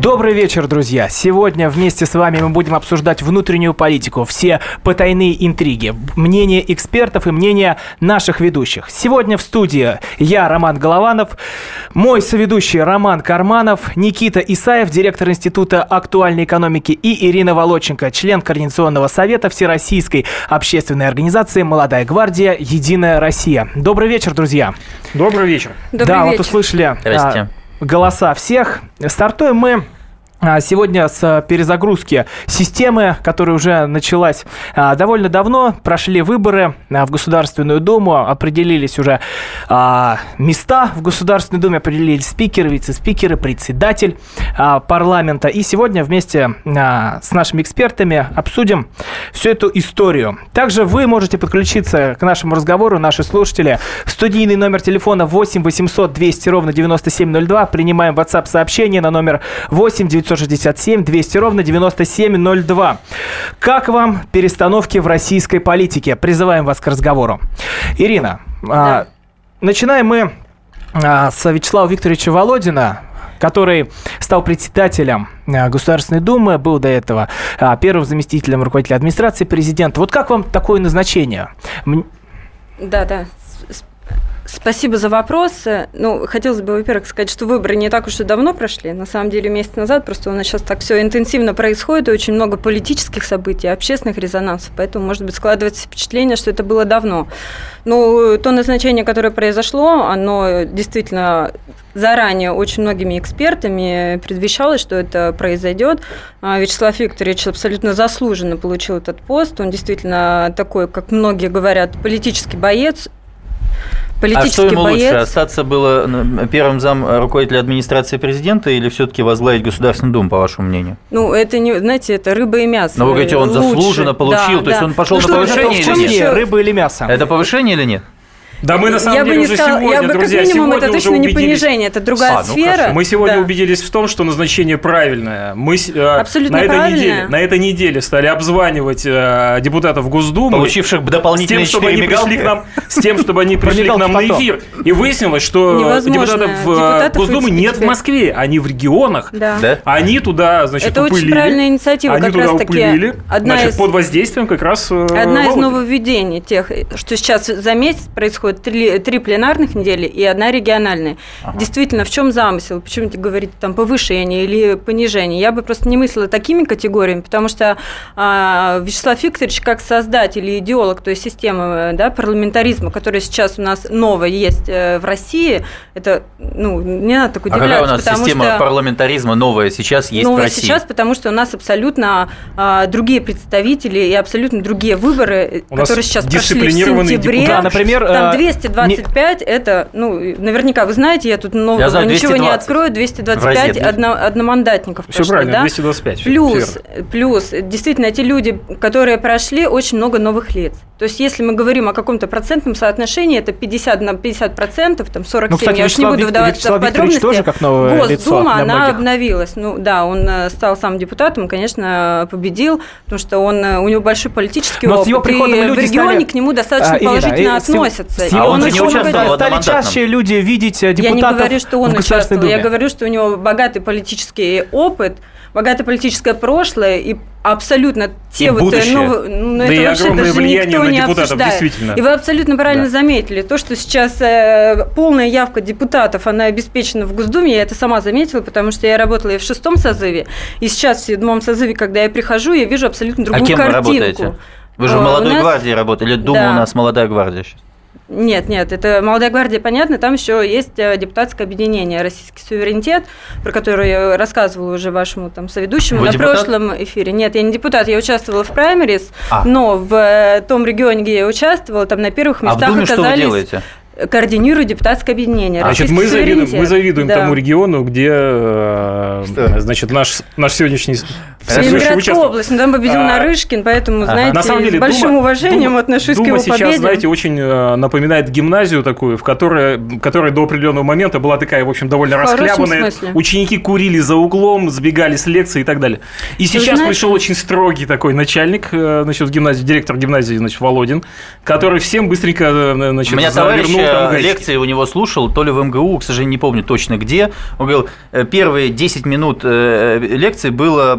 Добрый вечер, друзья! Сегодня вместе с вами мы будем обсуждать внутреннюю политику, все потайные интриги, мнения экспертов и мнения наших ведущих. Сегодня в студии я, Роман Голованов, мой соведущий Роман Карманов, Никита Исаев, директор Института актуальной экономики и Ирина Волоченко, член Координационного совета Всероссийской общественной организации «Молодая гвардия. Единая Россия». Добрый вечер, друзья! Добрый вечер. Добрый да, вечер. вот услышали... Здрасте голоса всех. Стартуем мы а, сегодня с перезагрузки системы, которая уже началась а, довольно давно. Прошли выборы а, в Государственную Думу, определились уже места в Государственной Думе, определились спикеры, вице-спикеры, председатель парламента. И сегодня вместе с нашими экспертами обсудим всю эту историю. Также вы можете подключиться к нашему разговору, наши слушатели. Студийный номер телефона 8 800 200 ровно 9702. Принимаем WhatsApp сообщение на номер 8 900 967 200 ровно 9702. Как вам перестановки в российской политике? Призываем вас к разговору. Ирина, а, да. а, начинаем мы а, с Вячеслава Викторовича Володина, который стал председателем а, Государственной Думы, был до этого а, первым заместителем руководителя администрации президента. Вот как вам такое назначение? Да, да. Спасибо за вопрос. Ну, хотелось бы, во-первых, сказать, что выборы не так уж и давно прошли. На самом деле, месяц назад, просто у нас сейчас так все интенсивно происходит, и очень много политических событий, общественных резонансов. Поэтому, может быть, складывается впечатление, что это было давно. Но то назначение, которое произошло, оно действительно заранее очень многими экспертами предвещалось, что это произойдет. А Вячеслав Викторович абсолютно заслуженно получил этот пост. Он действительно такой, как многие говорят, политический боец, Политический а что ему боец... лучше, остаться было первым зам руководителя администрации президента или все-таки возглавить Государственный Дум, по вашему мнению? Ну, это не, знаете, это рыба и мясо. Но вы говорите, он лучше. заслуженно получил, да, то да. есть он пошел ну, на повышение или нет? Рыба или мясо? Это повышение или нет? Да мы на самом я деле бы не уже сказала, сегодня, я бы, друзья, как минимум, это точно не понижение, это другая а, ну сфера. Хорошо. Мы сегодня да. убедились в том, что назначение правильное. Мы э, Абсолютно на, этой неделе, на этой неделе стали обзванивать э, депутатов Госдумы. Получивших дополнительные с тем, чтобы они пришли к нам, С тем, чтобы они пришли к нам на эфир. И выяснилось, что депутатов, депутатов Госдумы нет в Москве, они в регионах. Да. Они туда, значит, Это упылили. очень правильная инициатива. Они туда упылили. Значит, под воздействием как раз э, Одна из нововведений тех, что сейчас за месяц происходит три пленарных недели и одна региональная. Ага. Действительно, в чем замысел? Почему ты говорите там повышение или понижение? Я бы просто не мыслила такими категориями, потому что а, Вячеслав Викторович, как создатель и идеолог той системы да, парламентаризма, которая сейчас у нас новая есть э, в России, это ну, не надо так удивляться. А какая у нас система что парламентаризма новая сейчас есть новая в России? сейчас, потому что у нас абсолютно а, другие представители и абсолютно другие выборы, у которые сейчас прошли в сентябре. Да, например, там 225 225 это, ну, наверняка вы знаете, я тут нового я знаю, ничего не открою, 225 одно, одномандатников Все прошли, правильно, да? 225. Плюс, плюс, действительно, те люди, которые прошли, очень много новых лиц. То есть, если мы говорим о каком-то процентном соотношении, это 50 на 50 процентов, там 47, ну, кстати, я уж не буду вдаваться Вячеслав в подробности. тоже как новое Госдума, лицо она многих. обновилась. Ну да, он э, стал сам депутатом, конечно, победил, потому что он, э, у него большой политический Но опыт, с его и в регионе стали... к нему достаточно а, положительно Ирина, относятся. А он, он же не участвовал Стали чаще люди видеть депутатов Я не говорю, что он участвовал, я говорю, что у него богатый политический опыт, богатое политическое прошлое и абсолютно те и вот будущее. ну, ну да это и вообще даже влияние никто на не обсуждает. действительно. И вы абсолютно правильно да. заметили, то, что сейчас э, полная явка депутатов, она обеспечена в Госдуме, я это сама заметила, потому что я работала и в шестом созыве, и сейчас в седьмом созыве, когда я прихожу, я вижу абсолютно другую а кем картинку. Вы работаете? Вы же в молодой нас... гвардии работали, Дума да. у нас молодая гвардия сейчас. Нет, нет, это «Молодая гвардия», понятно, там еще есть э, депутатское объединение «Российский суверенитет», про которое я рассказывала уже вашему там соведущему Вы на депутат? прошлом эфире. Нет, я не депутат, я участвовала в праймерис, а. но в э, том регионе, где я участвовала, там на первых местах а в Думе оказались... Что вы делаете? Координирую депутатское объединение. Значит, мы завидуем, мы завидуем да. тому региону, где, э, значит, наш, наш сегодняшний Ленинградская область, но там победил а, Нарышкин, поэтому, знаете, на самом деле, с большим Дума, уважением Дума, отношусь Дума к его сейчас, победе. знаете, очень э, напоминает гимназию такую, в которой, которая до определенного момента была такая, в общем, довольно расхлябанная. Ученики курили за углом, сбегали с лекции и так далее. И сейчас знаете... пришел очень строгий такой начальник, э, значит, в гимназии, директор гимназии, значит, Володин, который всем быстренько, э, значит, У меня товарищ там, лекции у него слушал, то ли в МГУ, к сожалению, не помню точно где. Он говорил, первые 10 минут лекции было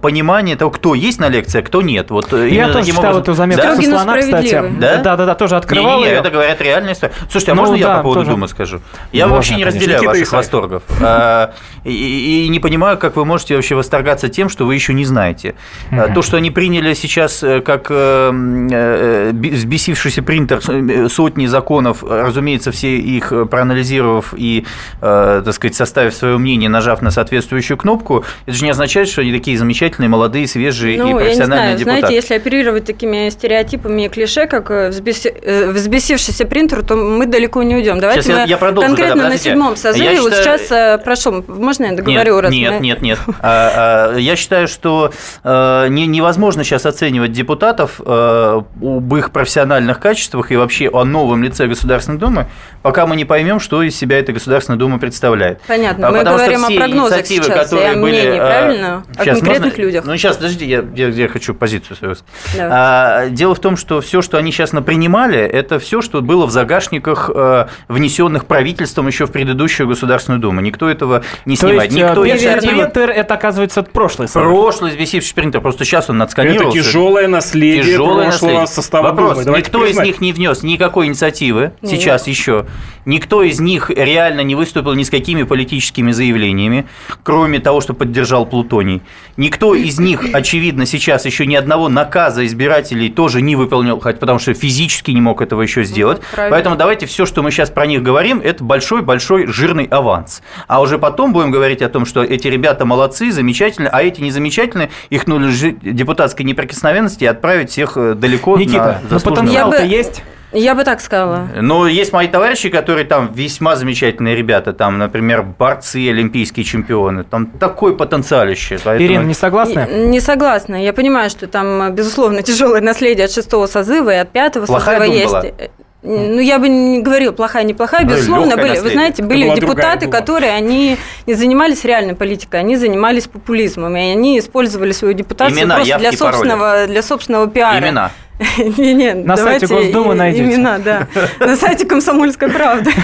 понимание того, кто есть на лекции, а кто нет. Вот Я тоже читал образом... эту заметку да? со слона, кстати. Да? да, да, да, тоже открывал не, не, не, это говорят реальная история. Слушайте, а ну, можно да, я по поводу тоже. Думы скажу? Я можно, вообще не конечно. разделяю Никита ваших восторгов. А, и, и не понимаю, как вы можете вообще восторгаться тем, что вы еще не знаете. Mm-hmm. То, что они приняли сейчас э, как э, э, взбесившийся принтер сотни законов, разумеется, все их проанализировав и, так сказать, составив свое мнение, нажав на соответствующую кнопку, это же не означает, что они такие замечательные, молодые, свежие ну, и профессиональные я не знаю, депутаты. Знаете, если оперировать такими стереотипами и клише, как взбеси... взбесившийся принтер, то мы далеко не уйдем. Давайте сейчас мы я, я продолжу, конкретно на седьмом созыве, я вот считаю... сейчас прошу, можно я договорю? Нет, раз нет, мы... нет, нет. А, а, я считаю, что э, невозможно сейчас оценивать депутатов э, об их профессиональных качествах и вообще о новом лице Государственной Думы, пока мы не поймем, что из себя эта Государственная Дума представляет. Понятно. А, мы говорим о прогнозах сейчас, которые и о мнении, были, правильно? О конкретных можно? людях. Ну, сейчас, подождите, я, я, я хочу позицию свою. А, дело в том, что все, что они сейчас напринимали, это все, что было в загашниках, э, внесенных правительством еще в предыдущую Государственную Думу. Никто этого не То снимает. Есть, Никто принтер это, оказывается, прошлый Прошлый взбесивший принтер. Просто сейчас он отсканировался. Это тяжелое наследие тяжелое прошлого наследие. состава Вопрос. Думы. Давайте Никто признать. из них не внес никакой инициативы Нет. сейчас еще. Никто из них реально не выступил ни с какими политическими заявлениями, кроме того, что поддержал Плутоний. Никто из них, очевидно, сейчас еще ни одного наказа избирателей тоже не выполнил, хоть потому что физически не мог этого еще сделать. Ну, Поэтому давайте все, что мы сейчас про них говорим, это большой-большой жирный аванс. А уже потом будем говорить о том, что эти ребята молодцы, замечательные, а эти незамечательные, их нужно депутатской неприкосновенности и отправить всех э, далеко Никита, на ну потенциал-то есть? Я бы так сказала. Ну, есть мои товарищи, которые там весьма замечательные ребята, там, например, борцы, олимпийские чемпионы, там такой потенциалище. Поэтому... Ирина, не согласна? Не, не согласна. Я понимаю, что там, безусловно, тяжелое наследие от шестого созыва и от пятого Плохая созыва есть. Была. Ну, я бы не говорила плохая, неплохая. Ну, Безусловно, были, вы знаете, были депутаты, которые они не занимались реальной политикой, они занимались популизмом, и они использовали свою депутацию Имена, просто для собственного, для собственного пиара. Имена. Не, не, на сайте Госдумы найдете. Имена, да. На сайте Комсомольской правды.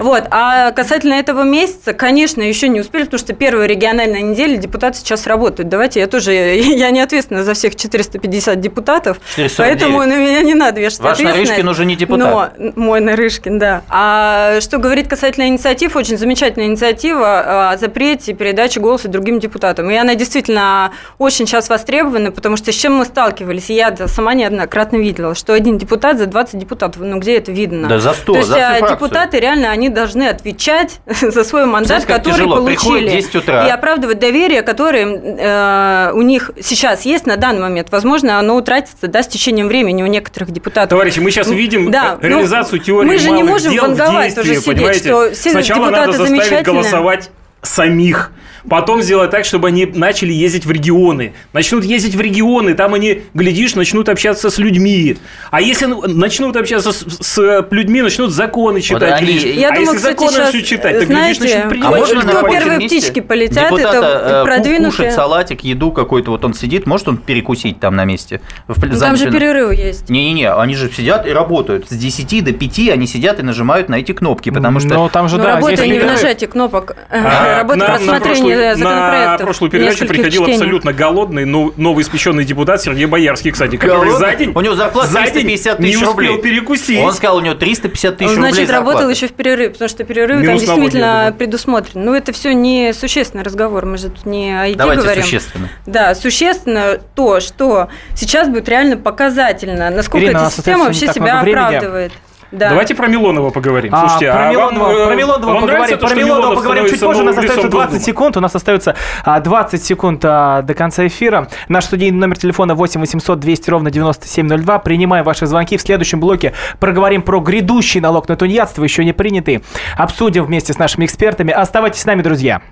Вот. А касательно этого месяца, конечно, еще не успели, потому что первая региональная неделя депутаты сейчас работают. Давайте я тоже, я не ответственна за всех 450 депутатов, поэтому на меня не надо вешать Ваш Нарышкин уже не депутат. Но, мой Нарышкин, да. А что говорит касательно инициатив, очень замечательная инициатива о запрете передачи голоса другим депутатам. И она действительно очень сейчас востребована, потому что с чем мы сталкивались, я сама неоднократно неоднократно видела, что один депутат за 20 депутатов, ну где это видно? Да за 100, То есть за а, депутаты реально, они должны отвечать за свой мандат, Знаете, который тяжело. получили. 10 утра. И оправдывать доверие, которое э, у них сейчас есть на данный момент. Возможно, оно утратится да, с течением времени у некоторых депутатов. Товарищи, мы сейчас видим да, реализацию ну, теории Мы же не можем ванговать уже сидеть, что все Сначала депутаты надо заставить голосовать самих. Потом сделать так, чтобы они начали ездить в регионы. Начнут ездить в регионы, там они, глядишь, начнут общаться с людьми. А если начнут общаться с, с людьми, начнут законы читать. Вот они... Я а думаю, если кстати, законы начнут читать, то, глядишь, начнут принимать. А можно кто первые птички полетят, это продвинутые... кушать салатик, еду какой-то, вот он сидит, может он перекусить там на месте? В... Ну, там же перерыв есть. Не-не-не, они же сидят и работают. С 10 до 5 они сидят и нажимают на эти кнопки, потому что... Но там же, ну, да, работа не в нажатии кнопок, а, работа в рассмотрении на прошлую передачу приходил чтений. абсолютно голодный, но новоиспеченный депутат Сергей Боярский, кстати, который за день... У него зарплата 350 тысяч рублей. не успел перекусить. Он сказал, у него 350 тысяч рублей Значит, работал еще в перерыв, потому что перерыв там действительно предусмотрен. Ну, это все не существенный разговор, мы же тут не о еде Давайте говорим. существенно. Да, существенно то, что сейчас будет реально показательно, насколько эта система вообще себя оправдывает. Да. Давайте про Милонова поговорим. А, Слушайте, а про, а Милонова, вам, про э, Милонова вам поговорим, нравится, про Милонова поговорим чуть позже. У нас остается 20 секунд. У нас остается а, 20 секунд а, до конца эфира. Наш студийный номер телефона 8 800 200 ровно 9702. Принимаем ваши звонки. В следующем блоке проговорим про грядущий налог на тунеядство, еще не принятый. Обсудим вместе с нашими экспертами. Оставайтесь с нами, друзья.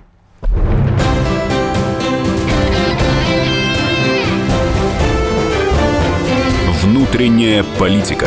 Внутренняя политика.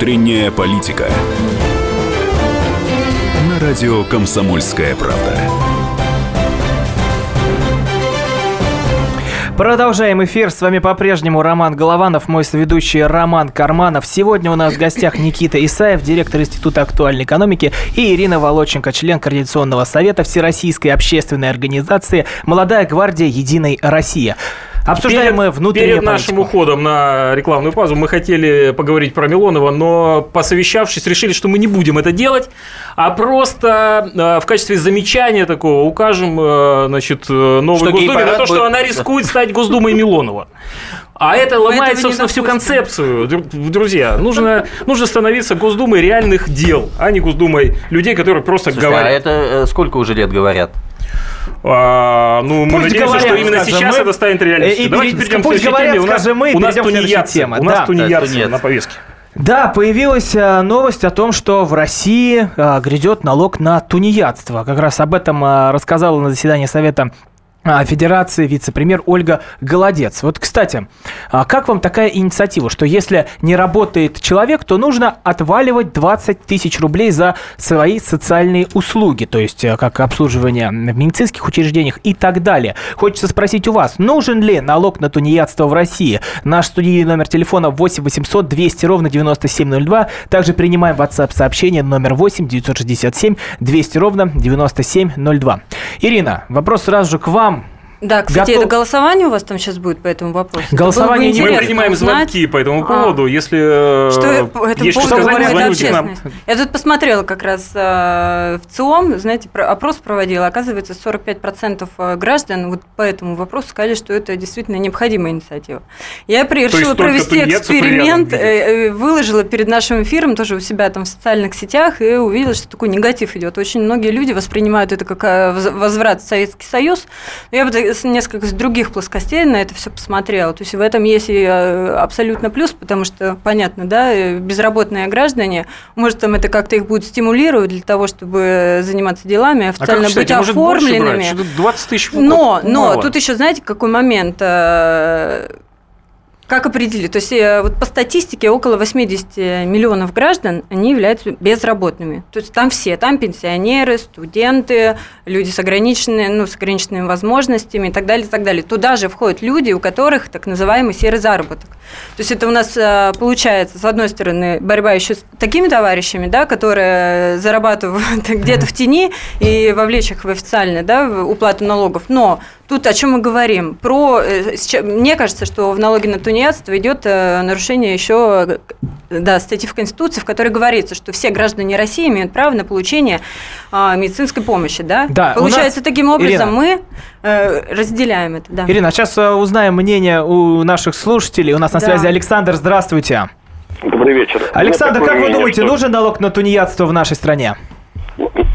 Внутренняя политика. На радио «Комсомольская правда». Продолжаем эфир. С вами по-прежнему Роман Голованов, мой соведущий Роман Карманов. Сегодня у нас в гостях Никита Исаев, директор Института актуальной экономики, и Ирина Волоченко, член Координационного совета Всероссийской общественной организации «Молодая гвардия Единой России». Обсуждаем перед, мы внутреннюю Перед политику. нашим уходом на рекламную паузу мы хотели поговорить про Милонова, но посовещавшись, решили, что мы не будем это делать, а просто э, в качестве замечания такого укажем э, значит, э, новой что Госдуме на то, что она рискует стать Госдумой Милонова. А это ломает, собственно, всю концепцию. Друзья, нужно, нужно становиться Госдумой реальных дел, а не Госдумой людей, которые просто Слушайте, говорят. А это сколько уже лет говорят? А, ну, пусть мы надеемся, говорят, что именно сейчас мы, это станет реальностью. И, Давайте перейдем пусть к говорят, теме. У нас, мы, у нас тунеядцы, тема. У нас да, тунеядцы на повестке. Да, появилась э, новость о том, что в России э, грядет налог на тунеядство. Как раз об этом э, рассказала на заседании Совета Федерации вице-премьер Ольга Голодец. Вот, кстати, а как вам такая инициатива, что если не работает человек, то нужно отваливать 20 тысяч рублей за свои социальные услуги, то есть э, как обслуживание в медицинских учреждениях и так далее. Хочется спросить у вас, нужен ли налог на тунеядство в России? Наш студийный номер телефона 8 800 200 ровно 9702. Также принимаем WhatsApp сообщение номер 8 967 200 ровно 9702. Ирина, вопрос сразу же к вам да, кстати, готов... это голосование у вас там сейчас будет по этому вопросу? Голосование не Мы принимаем узнать. звонки по этому а. поводу, а. если э, что этому есть что сказать, звоните нам. Я тут посмотрела как раз э, в ЦИОМ, знаете, опрос проводила, оказывается, 45% э, граждан вот по этому вопросу сказали, что это действительно необходимая инициатива. Я решила провести эксперимент, выложила перед нашим эфиром тоже у себя там в социальных сетях и увидела, что такой негатив идет. Очень многие люди воспринимают это как возврат в Советский Союз. Я бы несколько с других плоскостей на это все посмотрела. То есть в этом есть и э, абсолютно плюс, потому что, понятно, да, э, безработные граждане, может, там это как-то их будет стимулировать для того, чтобы заниматься делами, официально а быть оформленными. 20 тысяч Но, но тут еще, знаете, какой момент? Как определили? То есть э, вот по статистике около 80 миллионов граждан, они являются безработными. То есть там все, там пенсионеры, студенты, люди с ограниченными, ну, с ограниченными возможностями и так далее, и так далее. Туда же входят люди, у которых так называемый серый заработок. То есть это у нас э, получается, с одной стороны, борьба еще с такими товарищами, да, которые зарабатывают где-то в тени и вовлечь их в официальную да, уплату налогов. Но Тут о чем мы говорим? Про, э, мне кажется, что в налоге на тунеядство идет э, нарушение еще да, статьи в Конституции, в которой говорится, что все граждане России имеют право на получение а, медицинской помощи. Да? Да, Получается, нас... таким образом Ирина. мы э, разделяем это. Да. Ирина, сейчас узнаем мнение у наших слушателей. У нас на да. связи Александр. Здравствуйте. Добрый вечер. Александр, как вы думаете, что... нужен налог на тунеядство в нашей стране?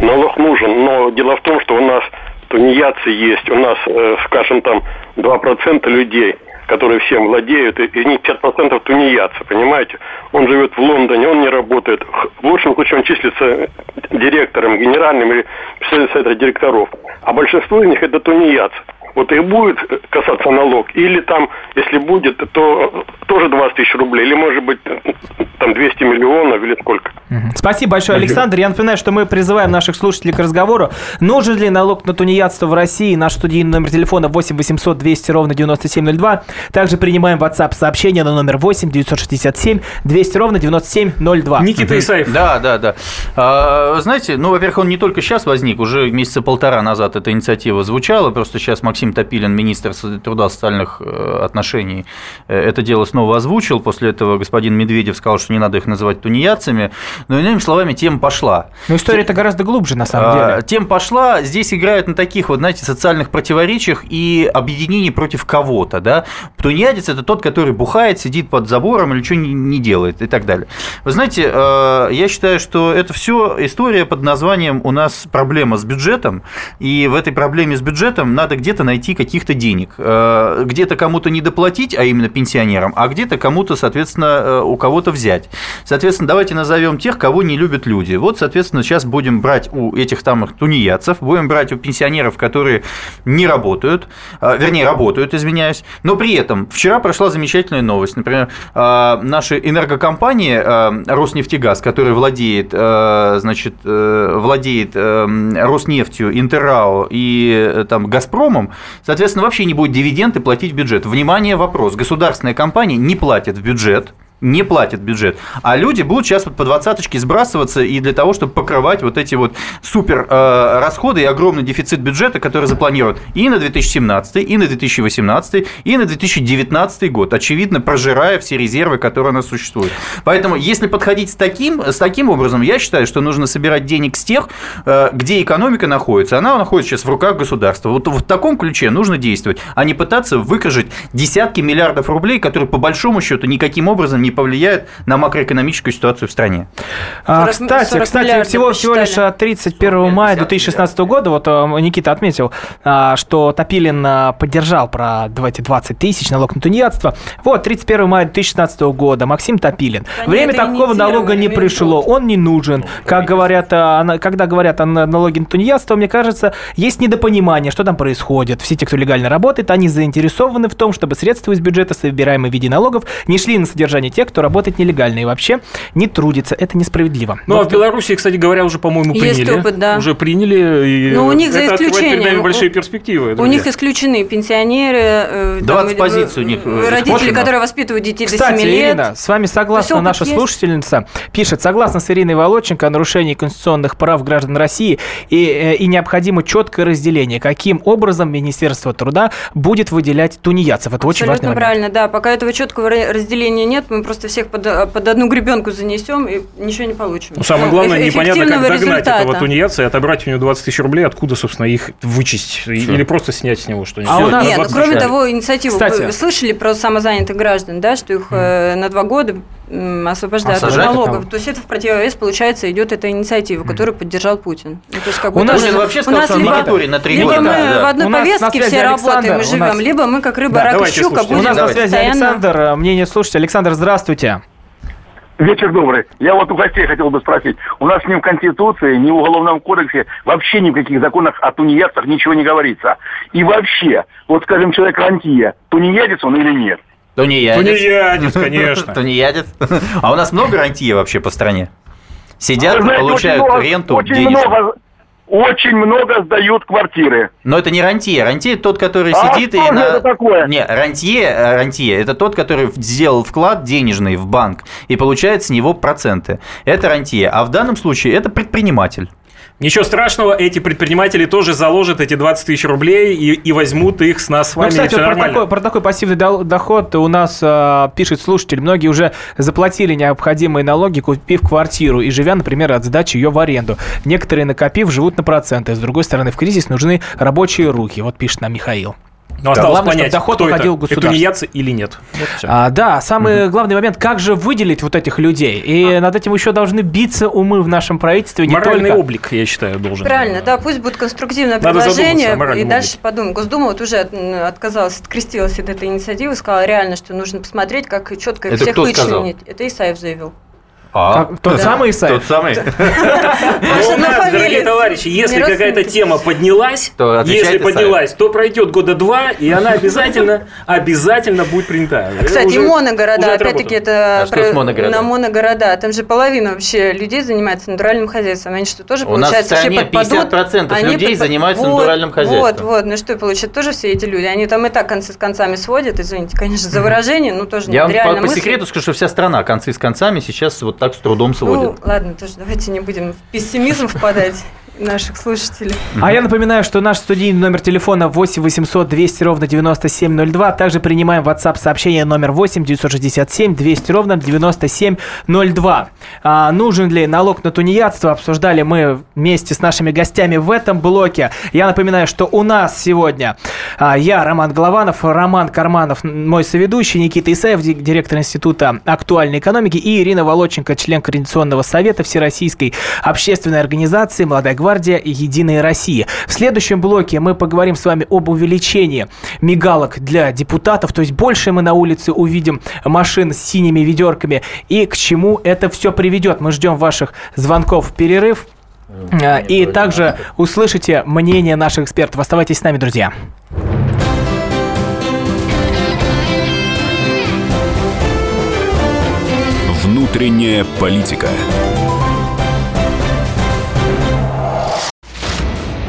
Налог нужен, но дело в том, что у нас тунеядцы есть. У нас, э, скажем, там 2% людей, которые всем владеют, и них 50% тунеядцы, понимаете? Он живет в Лондоне, он не работает. В лучшем случае он числится директором, генеральным или председателем директоров. А большинство из них это тунеядцы вот и будет касаться налог, или там, если будет, то тоже 20 тысяч рублей, или может быть там 200 миллионов, или сколько. Спасибо большое, Александр. Я напоминаю, что мы призываем наших слушателей к разговору. Нужен ли налог на тунеядство в России? Наш студийный номер телефона 8 800 200 ровно 9702. Также принимаем WhatsApp сообщение на номер 8 967 200 ровно 9702. Никита Исаев. Да, да, да. А, знаете, ну, во-первых, он не только сейчас возник, уже месяца полтора назад эта инициатива звучала, просто сейчас Максим Максим Топилин, министр труда социальных э, отношений, э, это дело снова озвучил. После этого господин Медведев сказал, что не надо их называть тунеядцами. Но, иными словами, тема пошла. Но история-то гораздо глубже, на самом деле. Тема пошла. Здесь играют на таких вот, знаете, социальных противоречиях и объединении против кого-то. Да? Тунеядец – это тот, который бухает, сидит под забором или что не делает и так далее. Вы знаете, я считаю, что это все история под названием «У нас проблема с бюджетом», и в этой проблеме с бюджетом надо где-то найти каких-то денег. Э, где-то кому-то не доплатить, а именно пенсионерам, а где-то кому-то, соответственно, э, у кого-то взять. Соответственно, давайте назовем тех, кого не любят люди. Вот, соответственно, сейчас будем брать у этих там тунеядцев, будем брать у пенсионеров, которые не работают, э, вернее, работают, извиняюсь, но при этом вчера прошла замечательная новость. Например, наши энергокомпании Роснефтегаз, который владеет, значит, владеет Роснефтью, Интеррао и там, Газпромом, соответственно, вообще не будет дивиденды платить в бюджет. Внимание, вопрос. Государственная компания не платит в бюджет – не платят бюджет. А люди будут сейчас вот по двадцаточке сбрасываться и для того, чтобы покрывать вот эти вот супер э, расходы и огромный дефицит бюджета, который запланирован и на 2017, и на 2018, и на 2019 год, очевидно, прожирая все резервы, которые у нас существуют. Поэтому, если подходить с таким, с таким образом, я считаю, что нужно собирать денег с тех, э, где экономика находится. Она находится сейчас в руках государства. Вот в таком ключе нужно действовать, а не пытаться выкажить десятки миллиардов рублей, которые по большому счету никаким образом не повлияет на макроэкономическую ситуацию в стране. А, кстати, кстати всего, всего лишь 31 мая 2016 года, вот э, Никита отметил, а, что Топилин а, поддержал про давайте 20 тысяч налог на тунеядство. Вот, 31 мая 2016 года, Максим Топилин. Да Время такого налога не пришло, он не нужен. Как говорят, а, когда говорят о налоге на тунеядство, мне кажется, есть недопонимание, что там происходит. Все те, кто легально работает, они заинтересованы в том, чтобы средства из бюджета, собираемые в виде налогов, не шли на содержание тех, кто работает нелегально и вообще не трудится. Это несправедливо. Ну, а в Беларуси, кстати говоря, уже, по-моему, приняли. Есть опыт, да. Уже приняли. И Но у них за это исключением. большие перспективы. У них исключены пенсионеры. 20 э, там, позиций у них. Э, родители, которые воспитывают детей Кстати, до 7 лет. Ирина, с вами согласна наша есть? слушательница. Пишет, согласно с Ириной Володченко о нарушении конституционных прав граждан России и, э, и необходимо четкое разделение, каким образом Министерство труда будет выделять тунеядцев. Это Абсолютно очень важно. правильно, да. Пока этого четкого разделения нет, мы просто всех под, под одну гребенку занесем и ничего не получим. Ну, самое главное, непонятно, как догнать результата. этого тунеядца и отобрать у него 20 тысяч рублей, откуда, собственно, их вычесть Все. или просто снять с него что-нибудь. А у нас... Нет, ну, кроме того, инициативу Кстати. вы слышали про самозанятых граждан, да, что их mm. на два года освобождают от налогов. То есть это в противовес, получается, идет эта инициатива, которую поддержал Путин. Ну, то есть, как у нас Путин вообще сказал, у нас что либо, на три года. Либо мы да. в одной повестке все работаем и живем, либо мы как рыба, да, рак и щука будем У нас на связи Александр, мнение слушайте. Александр, здравствуйте. Вечер добрый. Я вот у гостей хотел бы спросить. У нас ни в Конституции, ни в Уголовном кодексе вообще ни в каких законах о тунеядцах ничего не говорится. И вообще, вот скажем, человек рантье, тунеядец он или нет? Тунеядец. Тунеядец, конечно. Тунеядец. А у нас много рантье вообще по стране? Сидят, знаете, получают очень много, ренту очень денежную. много, очень много сдают квартиры. Но это не рантье. Рантье тот, который а сидит что и на... это такое? Не, рантье, рантье это тот, который сделал вклад денежный в банк и получает с него проценты. Это рантье. А в данном случае это предприниматель. Ничего страшного, эти предприниматели тоже заложат эти 20 тысяч рублей и, и возьмут их с нас с ну, вами. Ну, кстати, вот про, такой, про такой пассивный доход у нас э, пишет слушатель. Многие уже заплатили необходимые налоги, купив квартиру и живя, например, от сдачи ее в аренду. Некоторые, накопив, живут на проценты. С другой стороны, в кризис нужны рабочие руки. Вот пишет нам Михаил. Но осталось главное, понять, доход кто уходил это, это тунеядцы или нет. Вот а, да, самый угу. главный момент, как же выделить вот этих людей. И а. над этим еще должны биться умы в нашем правительстве. Моральный только... облик, я считаю, должен. Правильно, да, пусть будет конструктивное Надо предложение, и дальше подумаем. Госдума вот уже отказалась, открестилась от этой инициативы, сказала реально, что нужно посмотреть, как четко это всех вычленить. Это Исаев заявил. А, как, тот да. самый сайт? Тот самый. Ну, у нас, дорогие товарищи, если какая-то тема поднялась, если поднялась, то пройдет года два, и она обязательно, обязательно будет принята. Кстати, моногорода, опять-таки, это а на моногорода. Там же половина вообще людей занимается натуральным хозяйством. Они что, тоже, получается, все подпадут? 50% людей занимаются натуральным хозяйством. Вот, вот, ну что, получается, тоже все эти люди. Они там и так концы с концами сводят, извините, конечно, за выражение, но тоже Я вам по секрету скажу, что вся страна концы с концами сейчас вот так с трудом сводит. Ну, ладно, тоже давайте не будем в пессимизм впадать. Наших слушателей. А я напоминаю, что наш студийный номер телефона 8 800 200 ровно 9702. Также принимаем WhatsApp сообщение номер 8 967 200 ровно 9702. А, нужен ли налог на тунеядство? Обсуждали мы вместе с нашими гостями в этом блоке. Я напоминаю, что у нас сегодня а, я, Роман Голованов, Роман Карманов, мой соведущий, Никита Исаев, директор Института актуальной экономики, и Ирина Волоченко, член Координационного совета Всероссийской общественной организации «Молодая гвардия. Единая Россия». В следующем блоке мы поговорим с вами об увеличении мигалок для депутатов, то есть больше мы на улице увидим машин с синими ведерками и к чему это все приведет. Мы ждем ваших звонков в перерыв. А, и также услышите мнение наших экспертов. Оставайтесь с нами, друзья. Внутренняя политика.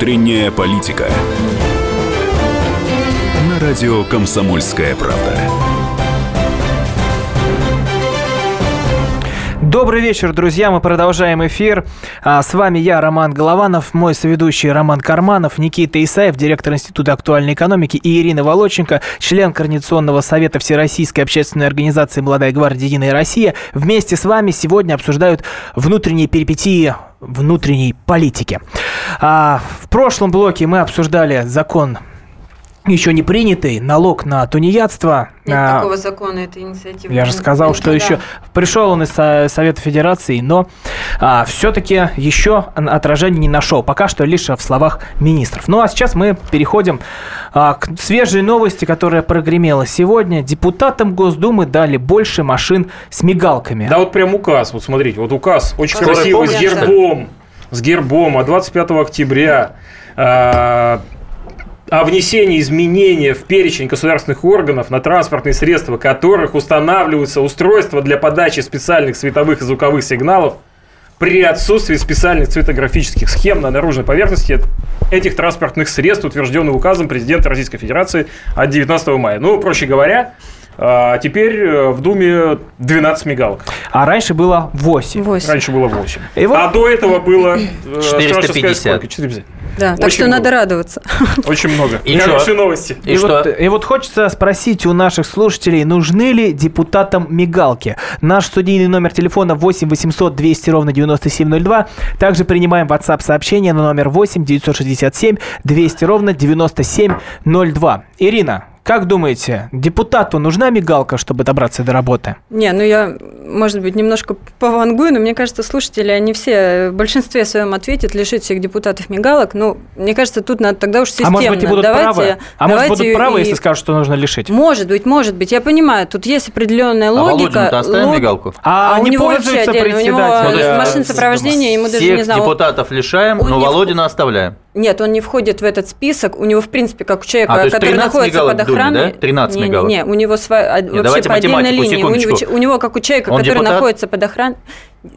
Внутренняя политика радио «Комсомольская правда». Добрый вечер, друзья. Мы продолжаем эфир. А, с вами я, Роман Голованов, мой соведущий Роман Карманов, Никита Исаев, директор Института актуальной экономики, и Ирина Волоченко, член Координационного совета Всероссийской общественной организации «Молодая гвардия. Единая Россия». Вместе с вами сегодня обсуждают внутренние перипетии внутренней политики. А, в прошлом блоке мы обсуждали закон еще не принятый налог на тунеядство. Нет а, такого закона, этой инициативы. Я же сказал, что да. еще пришел он из Совета Федерации, но а, все-таки еще отражения не нашел. Пока что лишь в словах министров. Ну а сейчас мы переходим а, к свежей новости, которая прогремела сегодня. Депутатам Госдумы дали больше машин с мигалками. Да, вот прям указ. Вот смотрите, вот указ очень красивый, с гербом. С гербом, а 25 октября а, о внесении изменения в перечень государственных органов на транспортные средства, которых устанавливаются устройства для подачи специальных световых и звуковых сигналов при отсутствии специальных цветографических схем на наружной поверхности этих транспортных средств, утвержденных указом президента Российской Федерации от 19 мая. Ну, проще говоря, а теперь э, в Думе 12 мигалок. А раньше было 8. 8. Раньше было 8. И вот... А до этого было... 450. Сколько? 450. Да, Очень так что много. надо радоваться. Очень много. И Хорошие что? новости. И, и, что? Вот, и вот хочется спросить у наших слушателей, нужны ли депутатам мигалки? Наш студийный номер телефона 8 800 200 ровно 9702. Также принимаем WhatsApp сообщение на номер 8 967 200 ровно 9702. Ирина, как думаете, депутату нужна мигалка, чтобы добраться до работы? Не, ну я, может быть, немножко повангую, но мне кажется, слушатели, они все в большинстве своем ответят лишить всех депутатов мигалок. Ну, мне кажется, тут надо тогда уж системно. А может быть, и будут давайте, правы? А может, будут правы, и... если скажут, что нужно лишить? Может быть, может быть. Я понимаю, тут есть определенная логика. А оставим лог... мигалку? А, а у него вообще отдельно, у него машина сопровождения, ему даже не знаю. депутатов лишаем, но Володина оставляем. Нет, он не входит в этот список. У него, в принципе, как у человека, а, который находится под охраной. Думе, да? 13 не, мегалок. Не, не, у него своя, не, вообще по отдельной линии. У него, у него, как у человека, он который депутат? находится под охраной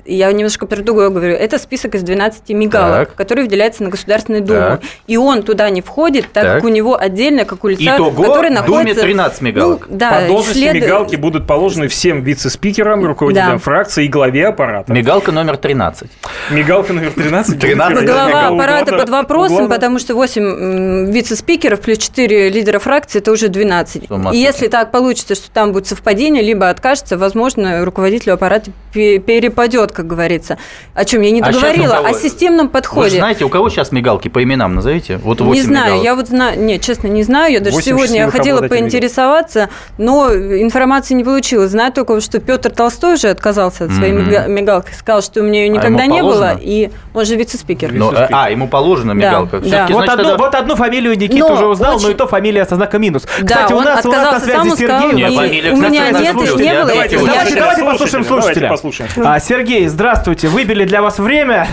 я немножко про другое говорю, это список из 12 мигалок, так. который выделяется на Государственную Думу. Так. И он туда не входит, так, так. как у него отдельно, как у лица, Итого, который находится... Думе 13 мигалок. Ну, да, По должности след... мигалки будут положены всем вице-спикерам, руководителям да. фракции и главе аппарата. Мигалка номер 13. Мигалка номер 13? 13. Глава аппарата под вопросом, потому что 8 вице-спикеров плюс 4 лидера фракции, это уже 12. И если так получится, что там будет совпадение, либо откажется, возможно, руководителю аппарата перепадет пойдет, как говорится. О чем я не договорила, а о системном подходе. Вы знаете, у кого сейчас мигалки по именам назовите? Вот не знаю, мигалок. я вот знаю, нет, честно, не знаю. Я даже сегодня я хотела поинтересоваться, но информации не получила. Знаю только, что Петр Толстой уже отказался от своей mm-hmm. мигалки, сказал, что у меня ее а никогда а не было, и он же вице-спикер. Но, ну, а, ему положена мигалка. Да, да. Вот, одну, тогда... вот одну фамилию Никита но уже узнал, очень... но и то фамилия со знаком минус. Да, Кстати, у нас, у нас на связи Сергей. У, меня нет, не было. Давайте, послушаем слушателя. А, Сергей, здравствуйте. Выбили для вас время.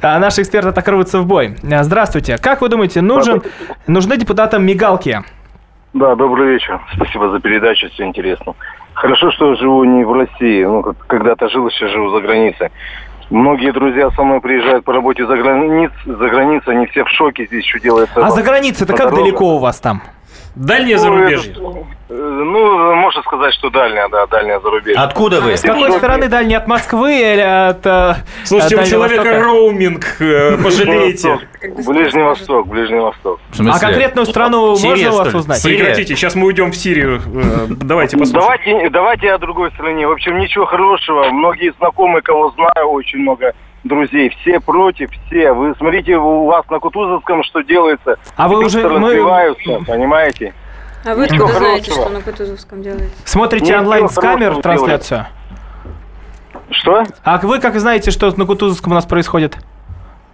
А, наши эксперты так рвутся в бой. А, здравствуйте. Как вы думаете, нужен, нужны депутатам мигалки? Да, добрый вечер. Спасибо за передачу, все интересно. Хорошо, что живу не в России. Ну, когда-то жил, сейчас живу за границей. Многие друзья со мной приезжают по работе за, границ, за границей, они все в шоке здесь, что делается. А за границей это как далеко у вас там? Дальнее ну, зарубежье. Это, ну, можно сказать, что дальняя, да, дальняя зарубежье. Откуда вы? С какой стороны дальняя? От Москвы или от э, Слушайте, у человека Востока? роуминг, э, пожалеете. Ближний Восток, Ближний Восток. А конкретную страну Сирия, можно у вас узнать? Прекратите, сейчас мы уйдем в Сирию. Э, давайте посмотрим. Давайте, давайте о другой стране. В общем, ничего хорошего. Многие знакомые, кого знаю, очень много друзей. Все против, все. Вы смотрите, у вас на Кутузовском что делается. А вы уже... Мы... понимаете? А вы откуда знаете, что на Кутузовском делается? Смотрите онлайн с камер трансляцию? Что? А вы как знаете, что на Кутузовском у нас происходит?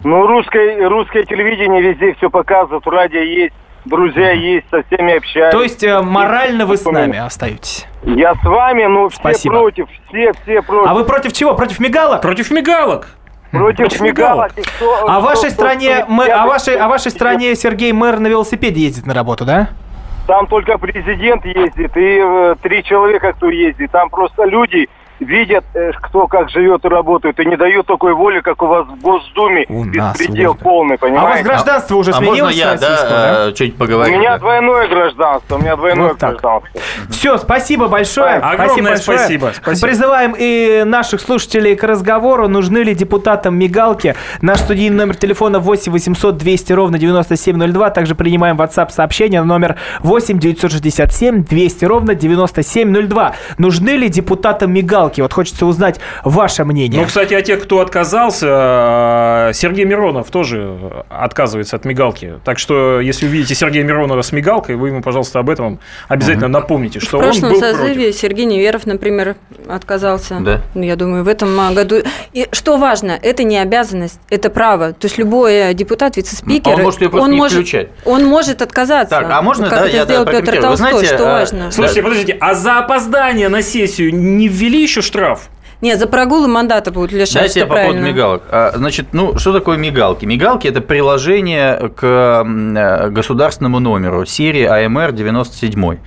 Ну, русское, русское телевидение везде все показывает, радио есть, друзья есть, со всеми общаюсь. То есть э, морально вы с нами остаетесь? Я с вами, но все Спасибо. против, все, все против. А вы против чего? Против мигалок? Против мигалок. Против мигалок. А вашей стране, мы, а вашей, а вашей стране Сергей мэр на велосипеде ездит на работу, да? Там только президент ездит и э, три человека, кто ездит. Там просто люди видят, э, кто как живет и работает, и не дают такой воли, как у вас в Госдуме. У Беспредел нас, полный, понимаете? А у вас гражданство уже сменилось? А можно я, да, да? чуть поговорю? У меня да. двойное гражданство, у меня двойное вот гражданство. Все, спасибо большое. Огромное спасибо, спасибо, спасибо. Призываем и наших слушателей к разговору. Нужны ли депутатам мигалки? Наш студийный номер телефона 8 800 200 ровно 9702. Также принимаем WhatsApp сообщение на номер 8 967 200 ровно 9702. Нужны ли депутатам мигалки? Галки. Вот хочется узнать ваше мнение. Ну, кстати, о тех, кто отказался, Сергей Миронов тоже отказывается от мигалки. Так что, если увидите Сергея Миронова с мигалкой, вы ему, пожалуйста, об этом обязательно угу. напомните, что в он был В прошлом созыве против. Сергей Неверов, например, отказался. Да. Ну, я думаю, в этом году... И что важно, это не обязанность, это право. То есть любой депутат, вице-спикер... А он может ее просто он не может, включать. Он может отказаться. Так, а можно, как да, это я сделал да, Петр Толстой, знаете, что а, важно. Слушайте, да. подождите, а за опоздание на сессию не ввели еще штраф? Нет, за прогулы мандата будут лишать, Дайте я по поводу мигалок. А, значит, ну, что такое мигалки? Мигалки – это приложение к э, государственному номеру серии АМР 97.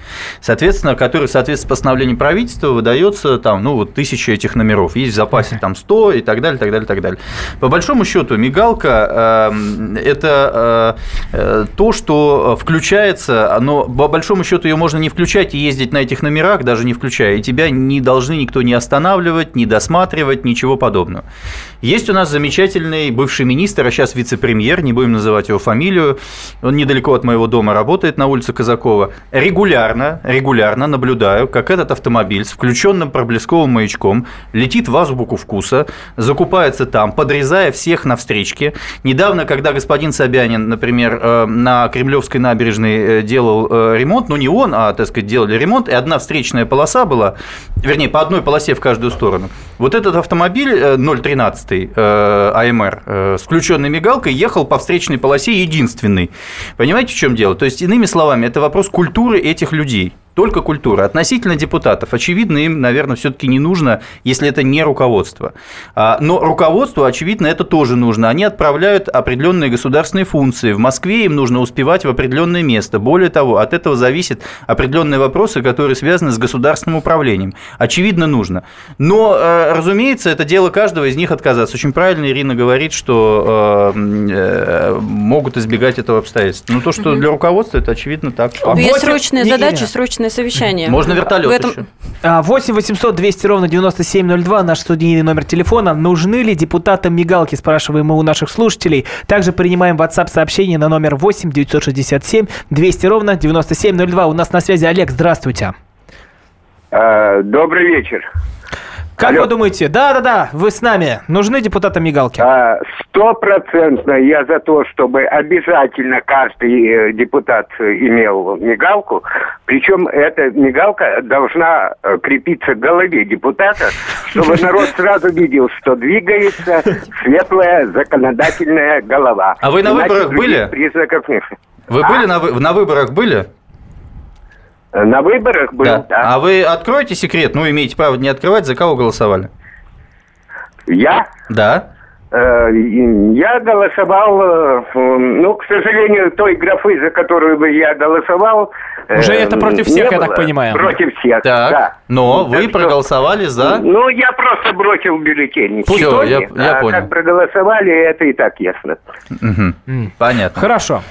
Соответственно, который, соответственно, постановлением правительства выдается там, ну, вот тысяча этих номеров. Есть в запасе там 100 и так далее, так далее, так далее. По большому счету, мигалка э, – это э, то, что включается, но по большому счету ее можно не включать и ездить на этих номерах, даже не включая, и тебя не должны никто не останавливать, не досматривать, ничего подобного. Есть у нас замечательный бывший министр, а сейчас вице-премьер, не будем называть его фамилию, он недалеко от моего дома работает на улице Казакова. Регулярно, регулярно наблюдаю, как этот автомобиль с включенным проблесковым маячком летит в азбуку вкуса, закупается там, подрезая всех на встречке. Недавно, когда господин Собянин, например, э, на Кремлевской набережной э, делал э, ремонт, ну не он, а, так сказать, делали ремонт, и одна встречная полоса была, вернее, по одной полосе в каждую сторону. Вот этот автомобиль 013 э, э, АМР э, с включенной мигалкой ехал по встречной полосе единственный. Понимаете, в чем дело? То есть, иными словами, это вопрос культуры этих людей. Только культура. Относительно депутатов, очевидно, им, наверное, все-таки не нужно, если это не руководство. А, но руководству, очевидно, это тоже нужно. Они отправляют определенные государственные функции. В Москве им нужно успевать в определенное место. Более того, от этого зависят определенные вопросы, которые связаны с государственным управлением. Очевидно, нужно. Но, э, разумеется, это дело каждого из них отказаться. Очень правильно Ирина говорит, что э, э, могут избегать этого обстоятельства. Но то, что для руководства, это очевидно так. Есть срочные задачи, срочные срочное совещание. Можно вертолет в этом... еще. 8 800 200 ровно 9702, наш студийный номер телефона. Нужны ли депутатам мигалки, спрашиваем мы у наших слушателей. Также принимаем WhatsApp сообщение на номер 8 967 200 ровно 9702. У нас на связи Олег, здравствуйте. А, добрый вечер. Как Алло. вы думаете? Да-да-да, вы с нами. Нужны депутаты мигалки? А, стопроцентно я за то, чтобы обязательно каждый э, депутат имел мигалку. Причем эта мигалка должна э, крепиться к голове депутата, чтобы народ сразу видел, что двигается светлая законодательная голова. А вы на выборах были? Признаков нет. Вы были на, на выборах были? На выборах был, да. да. А вы откроете секрет? Ну, имеете право не открывать, за кого голосовали? Я? Да. Э, я голосовал, э, ну, к сожалению, той графы, за которую бы я голосовал... Уже это против всех, я так понимаю. Против всех, так. да. Но так вы что... проголосовали за... Ну, я просто бросил бюллетень. Все, я, я а понял. как проголосовали, это и так ясно. Угу. Понятно. Хорошо.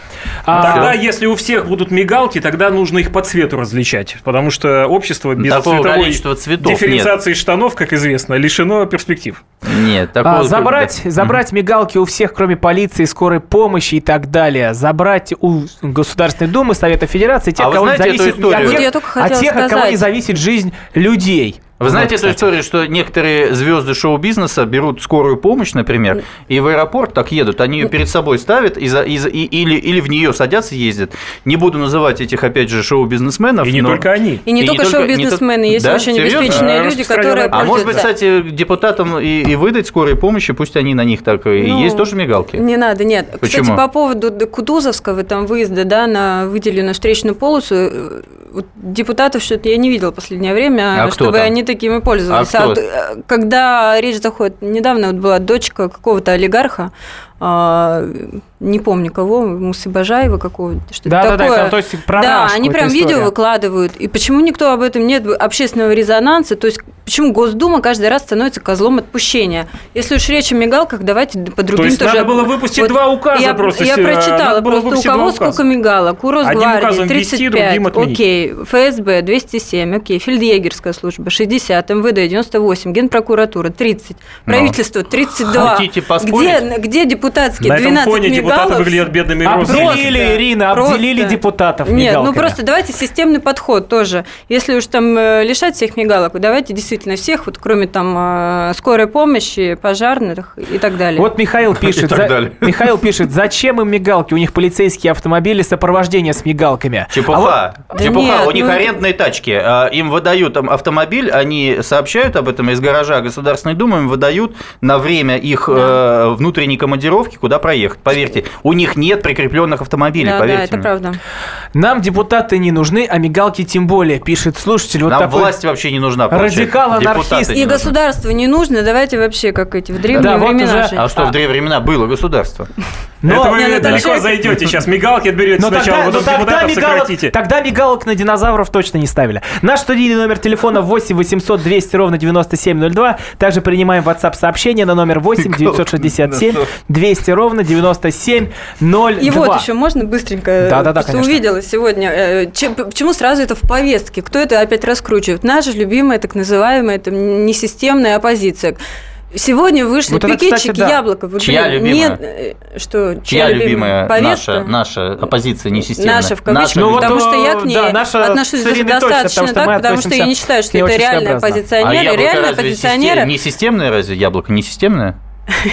А... Тогда, если у всех будут мигалки, тогда нужно их по цвету различать, потому что общество без Такого цветовой цветов дифференциации нет. штанов, как известно, лишено перспектив. Нет, такого... А, забрать забрать мигалки у всех, кроме полиции, скорой помощи и так далее, забрать у Государственной Думы, Совета Федерации, тех, а кого знаете зависит? От тех, от тех от кого не зависит жизнь людей. Вы знаете вот, эту историю, что некоторые звезды шоу-бизнеса берут скорую помощь, например, и в аэропорт так едут, они ее перед собой ставят и, за, и, и, или, или в нее садятся и ездят. Не буду называть этих, опять же, шоу-бизнесменов. И не но... только они. И не и только шоу-бизнесмены, есть да? очень Серьезно? обеспеченные а, люди, которые А может быть, кстати, депутатам и, и выдать скорой помощи, пусть они на них так и ну, есть тоже мигалки. Не надо, нет. Почему? Кстати, по поводу Кутузовского там выезда да, на выделенную встречную полосу, э, вот депутатов что-то я не видела в последнее время, а чтобы они такими пользовались. А, а э, когда речь заходит, недавно вот была дочка какого-то олигарха, не помню кого, Мусыбажаева какого-то, что-то да, такое. Да, да, то есть про Да, они прям история. видео выкладывают. И почему никто об этом нет общественного резонанса? То есть почему Госдума каждый раз становится козлом отпущения? Если уж речь о мигалках, давайте по другим то есть тоже. надо было выпустить вот два указа я, просто. Я прочитала просто, у кого сколько мигалок? У Росгвардии 35, окей, ФСБ 207, окей, Фельдъегерская служба 60, МВД 98, Генпрокуратура 30, правительство 32. Хотите поспорить? Где, где депутатские На 12 этом фоне мигалок? депутаты выглядят бедными Обделили, Ирина, обделили депутатов Нет, ну просто давайте системный подход тоже. Если уж там э, лишать всех мигалок, давайте действительно всех, вот кроме там э, скорой помощи, пожарных и так далее. Вот Михаил пишет, за... Михаил пишет, зачем им мигалки? У них полицейские автомобили, сопровождение с мигалками. Чепуха. А вот... да Чепуха. Нет, У них ну... арендные тачки. А, им выдают там автомобиль, они сообщают об этом из гаража Государственной Думы, им выдают на время их да. э, внутренней командировки, куда проехать. Поверьте, у них нет прикрепленных автомобилей, да, поверьте. Да, это мне. правда. Нам депутаты не нужны, а мигалки тем более, пишет слушатель. Вот Нам такой власть вообще не нужна. Радикал, анархист. И государство не нужно, давайте вообще как эти в древние да, времена. Вот уже... А что, в древние времена было государство? Но, это вы не, далеко человек... зайдете сейчас. Мигалки отберете но сначала, тогда, потом тогда мигалок, сократите. Тогда мигалок на динозавров точно не ставили. Наш студийный номер телефона 8 800 200 ровно 9702. Также принимаем WhatsApp сообщение на номер 8 967 200 ровно 9702. И вот еще можно быстренько. Да, да, да, конечно. увидела сегодня. Э, почему сразу это в повестке? Кто это опять раскручивает? Наша любимая так называемая это несистемная оппозиция. Сегодня вышли вот пикетчики кстати, да. яблоко. Вот, Чья блин, любимая? Нет, э, что, чья, чья любимая наша, наша оппозиция несистемная? Наша в кавычках, наша, ну, потому вот, что я к ней да, наша отношусь достаточно точно, так, потому что я не считаю, что это реальные оппозиционеры. А реальные оппозиционеры... Несистемное разве яблоко? Несистемное?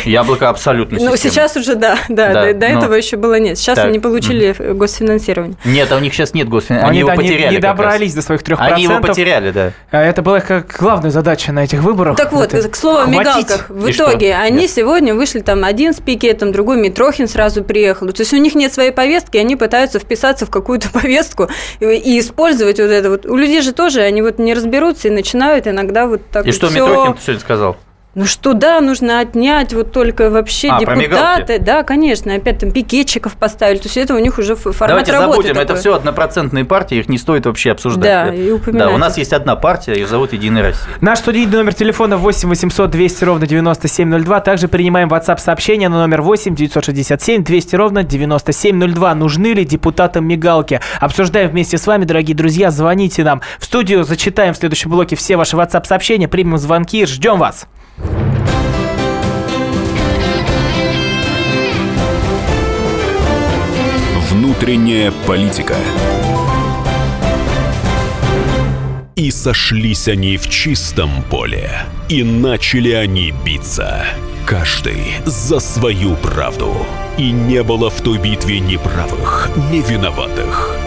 Яблоко абсолютно Ну, сейчас уже да, да, да до, этого еще было нет. Сейчас они получили госфинансирование. Нет, а у них сейчас нет госфинансирования. Они, его потеряли. Не добрались до своих трех Они его потеряли, да. А это была как главная задача на этих выборах. Так вот, к слову о мигалках. В итоге они сегодня вышли там один с пикетом, другой Митрохин сразу приехал. То есть у них нет своей повестки, они пытаются вписаться в какую-то повестку и использовать вот это вот. У людей же тоже, они вот не разберутся и начинают иногда вот так И что Митрохин сегодня сказал? Ну что, да, нужно отнять вот только вообще а, депутаты. Да, конечно, опять там пикетчиков поставили. То есть это у них уже формат Давайте работы забудем, такой. это все однопроцентные партии, их не стоит вообще обсуждать. Да, и упоминать. Да, у нас есть одна партия, ее зовут Единая Россия. Наш студийный номер телефона 8 800 200 ровно 9702. Также принимаем WhatsApp сообщение на номер 8 967 200 ровно 9702. Нужны ли депутатам мигалки? Обсуждаем вместе с вами, дорогие друзья. Звоните нам в студию, зачитаем в следующем блоке все ваши WhatsApp сообщения, примем звонки, ждем вас. Внутренняя политика. И сошлись они в чистом поле, и начали они биться. Каждый за свою правду. И не было в той битве ни правых, ни виноватых.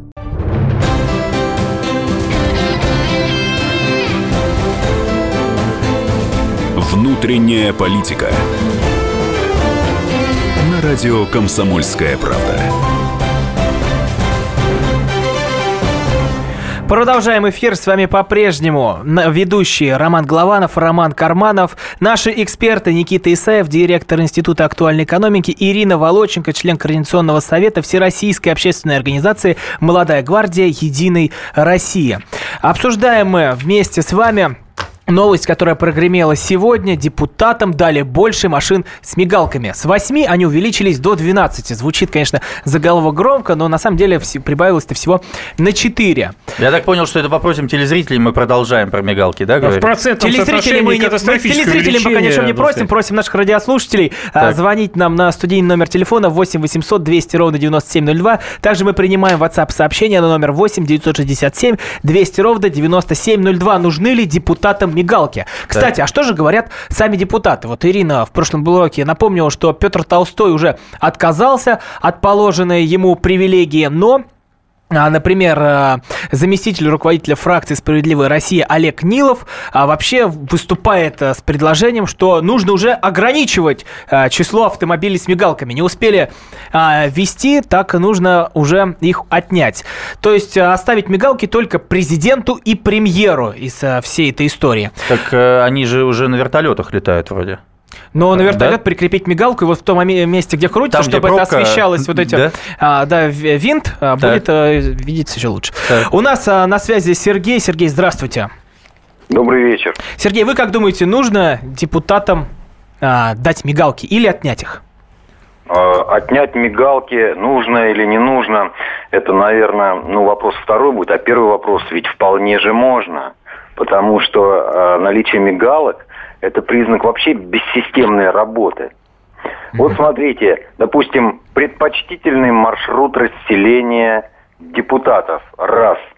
Внутренняя политика. На радио «Комсомольская правда». Продолжаем эфир. С вами по-прежнему ведущие Роман Главанов, Роман Карманов, наши эксперты Никита Исаев, директор Института актуальной экономики, Ирина Волоченко, член Координационного совета Всероссийской общественной организации «Молодая гвардия. Единой России». Обсуждаем мы вместе с вами Новость, которая прогремела сегодня, депутатам дали больше машин с мигалками. С 8 они увеличились до 12. Звучит, конечно, заголовок громко, но на самом деле прибавилось-то всего на 4. Я так понял, что это попросим телезрителей, мы продолжаем про мигалки, да, говорить? В процентном телезрителей мы, не, мы телезрителей мы, конечно, не просим, просим наших радиослушателей а, так. звонить нам на студийный номер телефона 8 800 200 ровно 9702. Также мы принимаем WhatsApp сообщения на номер 8 967 200 ровно 9702. Нужны ли депутатам мигалки. Кстати, да. а что же говорят сами депутаты? Вот Ирина в прошлом блоке напомнила, что Петр Толстой уже отказался от положенной ему привилегии, но Например, э, заместитель руководителя фракции «Справедливая Россия» Олег Нилов а, вообще выступает э, с предложением, что нужно уже ограничивать э, число автомобилей с мигалками. Не успели а, ввести, так нужно уже их отнять. То есть оставить мигалки только президенту и премьеру из всей этой истории. Так они же уже на вертолетах летают вроде. Но на вертолет да? прикрепить мигалку и вот в том месте, где крутится, Там, чтобы где пробка... это освещалось вот этим, да, а, да винт, а, будет а, видеться еще лучше. Так. У нас а, на связи Сергей. Сергей, здравствуйте. Добрый вечер. Сергей, вы как думаете, нужно депутатам а, дать мигалки или отнять их? А, отнять мигалки нужно или не нужно, это, наверное, ну, вопрос второй будет. А первый вопрос ведь вполне же можно. Потому что э, наличие мигалок это признак вообще бессистемной работы. Вот смотрите, допустим, предпочтительный маршрут расселения депутатов. Раз –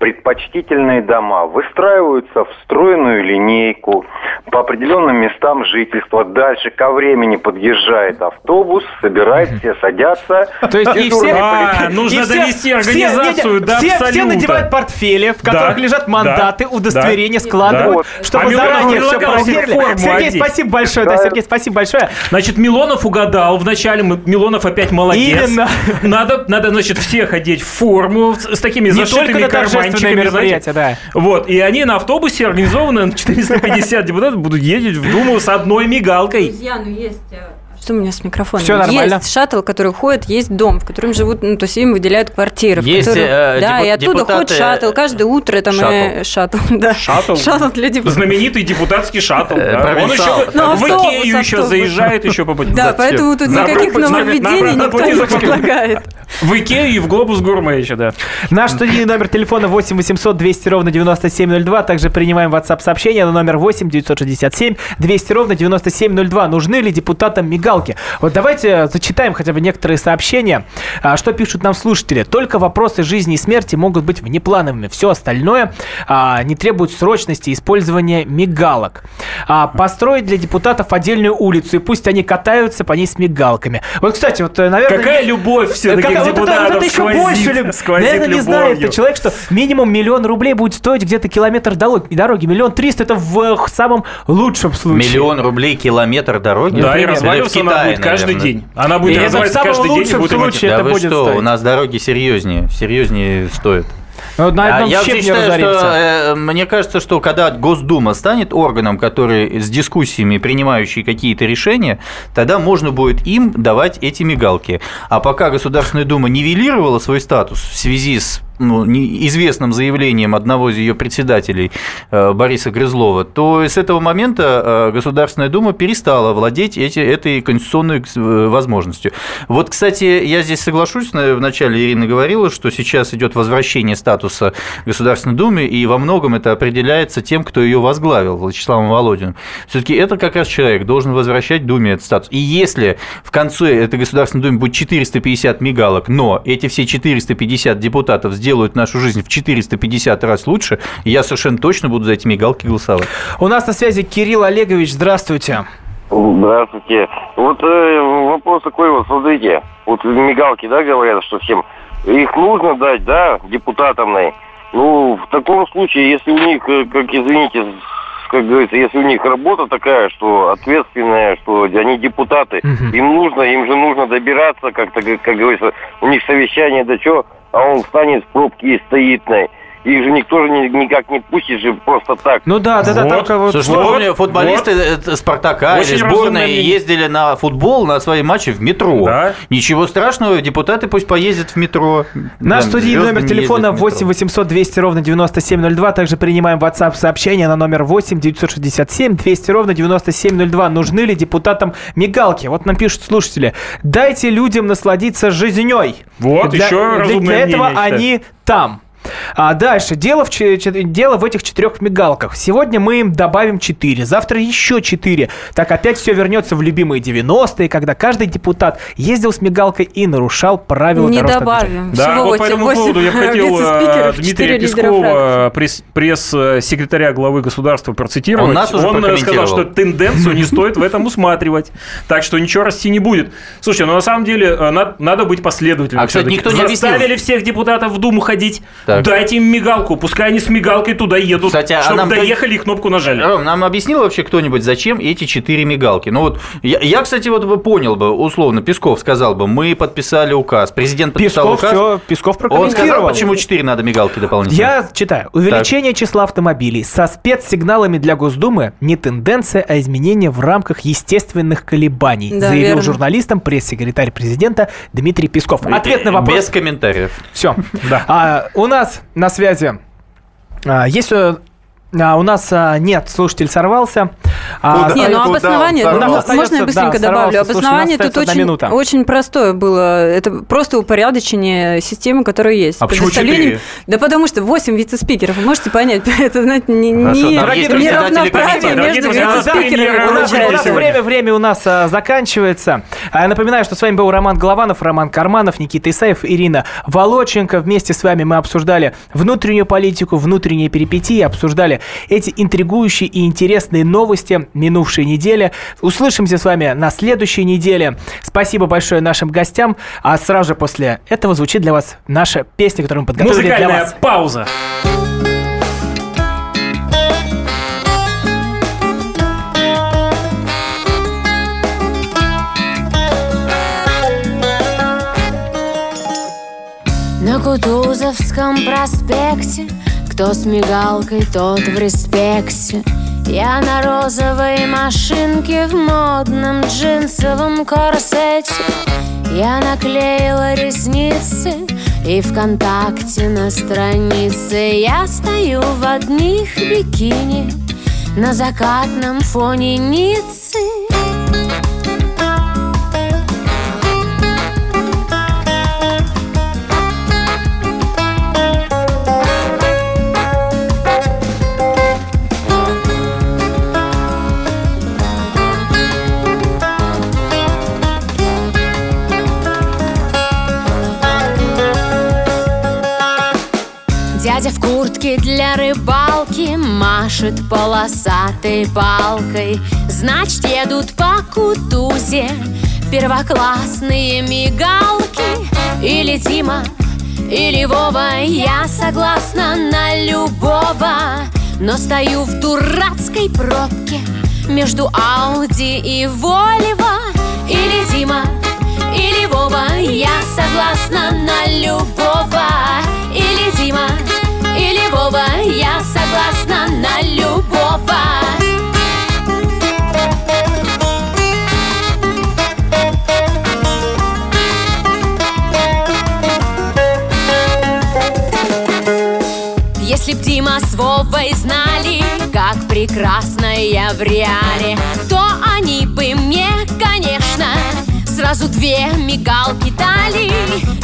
предпочтительные дома выстраиваются в стройную линейку по определенным местам жительства. Дальше ко времени подъезжает автобус, собирает, все садятся. То есть и все... А, нужно довести организацию до все, все надевают портфели, в которых лежат мандаты, удостоверения, складывают, чтобы а заранее все проверили. Сергей, спасибо большое. Да, Сергей, спасибо большое. Значит, Милонов угадал вначале. Милонов опять молодец. Именно. Надо, надо, значит, всех одеть в форму с такими зашитыми карманами торжественное мероприятие, да. Вот, и они на автобусе организованно 450 депутатов будут ездить в Думу с одной мигалкой. Друзья, ну есть э, что у меня с микрофоном? Все нормально. Есть шаттл, который ходит, есть дом, в котором живут, ну, то есть им выделяют квартиры. Есть, которые, э, да, и оттуда депутаты... ходит шаттл. Каждое утро там шаттл. Шаттл, да. Шаттл? Шаттл для депутатов. Знаменитый депутатский шаттл. Да. Он еще ну, в Икею еще заезжает еще по пути. Да, поэтому тут никаких нововведений никто не предлагает. В Икею и в Глобус Гурме еще, да. Наш студийный номер телефона 8 800 200 ровно 9702. Также принимаем WhatsApp сообщение на номер 8 967 200 ровно 9702. Нужны ли депутатам мигалки? Вот давай давайте зачитаем хотя бы некоторые сообщения. А, что пишут нам слушатели? Только вопросы жизни и смерти могут быть внеплановыми. Все остальное а, не требует срочности использования мигалок. А, построить для депутатов отдельную улицу, и пусть они катаются по ней с мигалками. Вот, кстати, вот, наверное... Какая любовь все-таки как, к депутатам вот это, вот это еще сквозит, больше, сквозит наверное, любовью. не знает это человек, что минимум миллион рублей будет стоить где-то километр дороги. дороги. Миллион триста это в самом лучшем случае. Миллион рублей километр дороги? Да, и разваливаться она будет каждый день. Она будет и развиваться каждый день. В случае да это вы будет что, стоить. у нас дороги серьезнее, серьезнее стоят. Ну, на одном Я считаю, что, э, мне кажется, что когда Госдума станет органом, который с дискуссиями, принимающий какие-то решения, тогда можно будет им давать эти мигалки. А пока Государственная Дума нивелировала свой статус в связи с ну, известным заявлением одного из ее председателей э, Бориса Грызлова, то с этого момента э, Государственная Дума перестала владеть эти, этой конституционной э, возможностью. Вот, кстати, я здесь соглашусь, вначале Ирина говорила, что сейчас идет возвращение статуса Государственной Думы, и во многом это определяется тем, кто ее возглавил, Владиславом Володиным. Все-таки это как раз человек должен возвращать Думе этот статус. И если в конце этой Государственной Думы будет 450 мигалок, но эти все 450 депутатов сделают сделают нашу жизнь в 450 раз лучше, я совершенно точно буду за эти мигалки голосовать. У нас на связи Кирилл Олегович. Здравствуйте. Здравствуйте. Вот э, вопрос такой вот, смотрите, вот мигалки, да, говорят, что всем их нужно дать, да, депутатам. Ну, в таком случае, если у них, э, как извините, как говорится, если у них работа такая, что ответственная, что они депутаты, угу. им нужно, им же нужно добираться, как-то, как, как говорится, у них совещание, да что, а он встанет в пробке и стоит на их же никто же никак не пустит же просто так. Ну да, да, да, вот. только вот. Слушай, вот, помню, футболисты вот. Спартака Очень или сборной ездили на футбол, на свои матчи в метро. Да. Ничего страшного, депутаты пусть поездят в метро. Наш да, студийный номер телефона 8 800 200 ровно 9702. Также принимаем WhatsApp сообщения на номер 8 967 200 ровно 9702. Нужны ли депутатам мигалки? Вот нам пишут слушатели. Дайте людям насладиться жизнью. Вот, для, еще для, для этого мнение, они там. А дальше. Дело в, дело в этих четырех мигалках. Сегодня мы им добавим 4, завтра еще 4. Так опять все вернется в любимые 90-е, когда каждый депутат ездил с мигалкой и нарушал правила Не добавим. Да, Всего вот по этому поводу я хотел э, Дмитрия Пескова, пресс-секретаря главы государства, процитировать. Он, нас уже Он сказал, что тенденцию не стоит в этом усматривать. Так что ничего расти не будет. Слушай, ну на самом деле э, надо быть последовательным. А, кстати, никто не объяснил. Заставили всех депутатов в Думу ходить. Так. Дайте им мигалку, пускай они с мигалкой туда едут, Кстати, а чтобы нам доехали и кнопку нажали. Ром, нам объяснил вообще кто-нибудь, зачем эти четыре мигалки? Ну вот, я, я, кстати, вот бы понял бы, условно, Песков сказал бы, мы подписали указ, президент подписал Песков указ. Все, Песков прокомментировал. Он сказал, почему четыре надо мигалки дополнительно. Я читаю. Увеличение так. числа автомобилей со спецсигналами для Госдумы не тенденция, а изменение в рамках естественных колебаний, да, заявил верно. журналистам пресс-секретарь президента Дмитрий Песков. Ответ на вопрос. Без комментариев. Все. Да. А, у нас на связи. А, есть э, а, у нас а, нет, слушатель сорвался. А, не, ну обоснование, да, можно я быстренько да, добавлю? Сорвался. обоснование Слушай, тут очень, очень простое было. Это просто упорядочение системы, которая есть. А почему 4? Да потому что 8 вице-спикеров, вы можете понять, это знаете, не, не, не равноправие между вице-спикерами. У нас время, время у нас а, заканчивается. А, я напоминаю, что с вами был Роман Голованов, Роман Карманов, Никита Исаев, Ирина Волоченко. Вместе с вами мы обсуждали внутреннюю политику, внутренние перипетии, обсуждали эти интригующие и интересные новости минувшей недели. Услышимся с вами на следующей неделе. Спасибо большое нашим гостям. А сразу же после этого звучит для вас наша песня, которую мы подготовили Музыкальная для вас. пауза. На Кутузовском проспекте кто с мигалкой, тот в респекте. Я на розовой машинке в модном джинсовом корсете. Я наклеила ресницы и ВКонтакте на странице. Я стою в одних бикини На закатном фоне Ниццы Дядя в куртке для рыбалки Машет полосатой палкой. Значит, едут по Кутузе Первоклассные мигалки. Или Дима, или Вова Я согласна на любого. Но стою в дурацкой пробке Между Ауди и Вольво. Или Дима, или Вова Я согласна на любого Вова, я согласна на любого. Если б Дима с Вовой знали, как прекрасно я в реале То они бы мне, сразу две мигалки дали.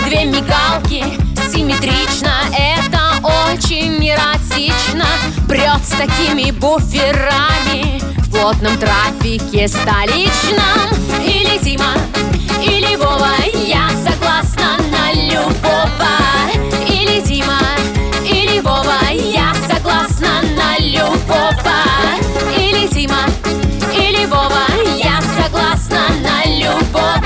Две мигалки симметрично, это очень эротично Прет с такими буферами в плотном трафике столичном. Или Дима, или Вова, я согласна на любого. Или Дима, или Вова, я согласна на любого. Или Дима, или Вова, я согласна на любого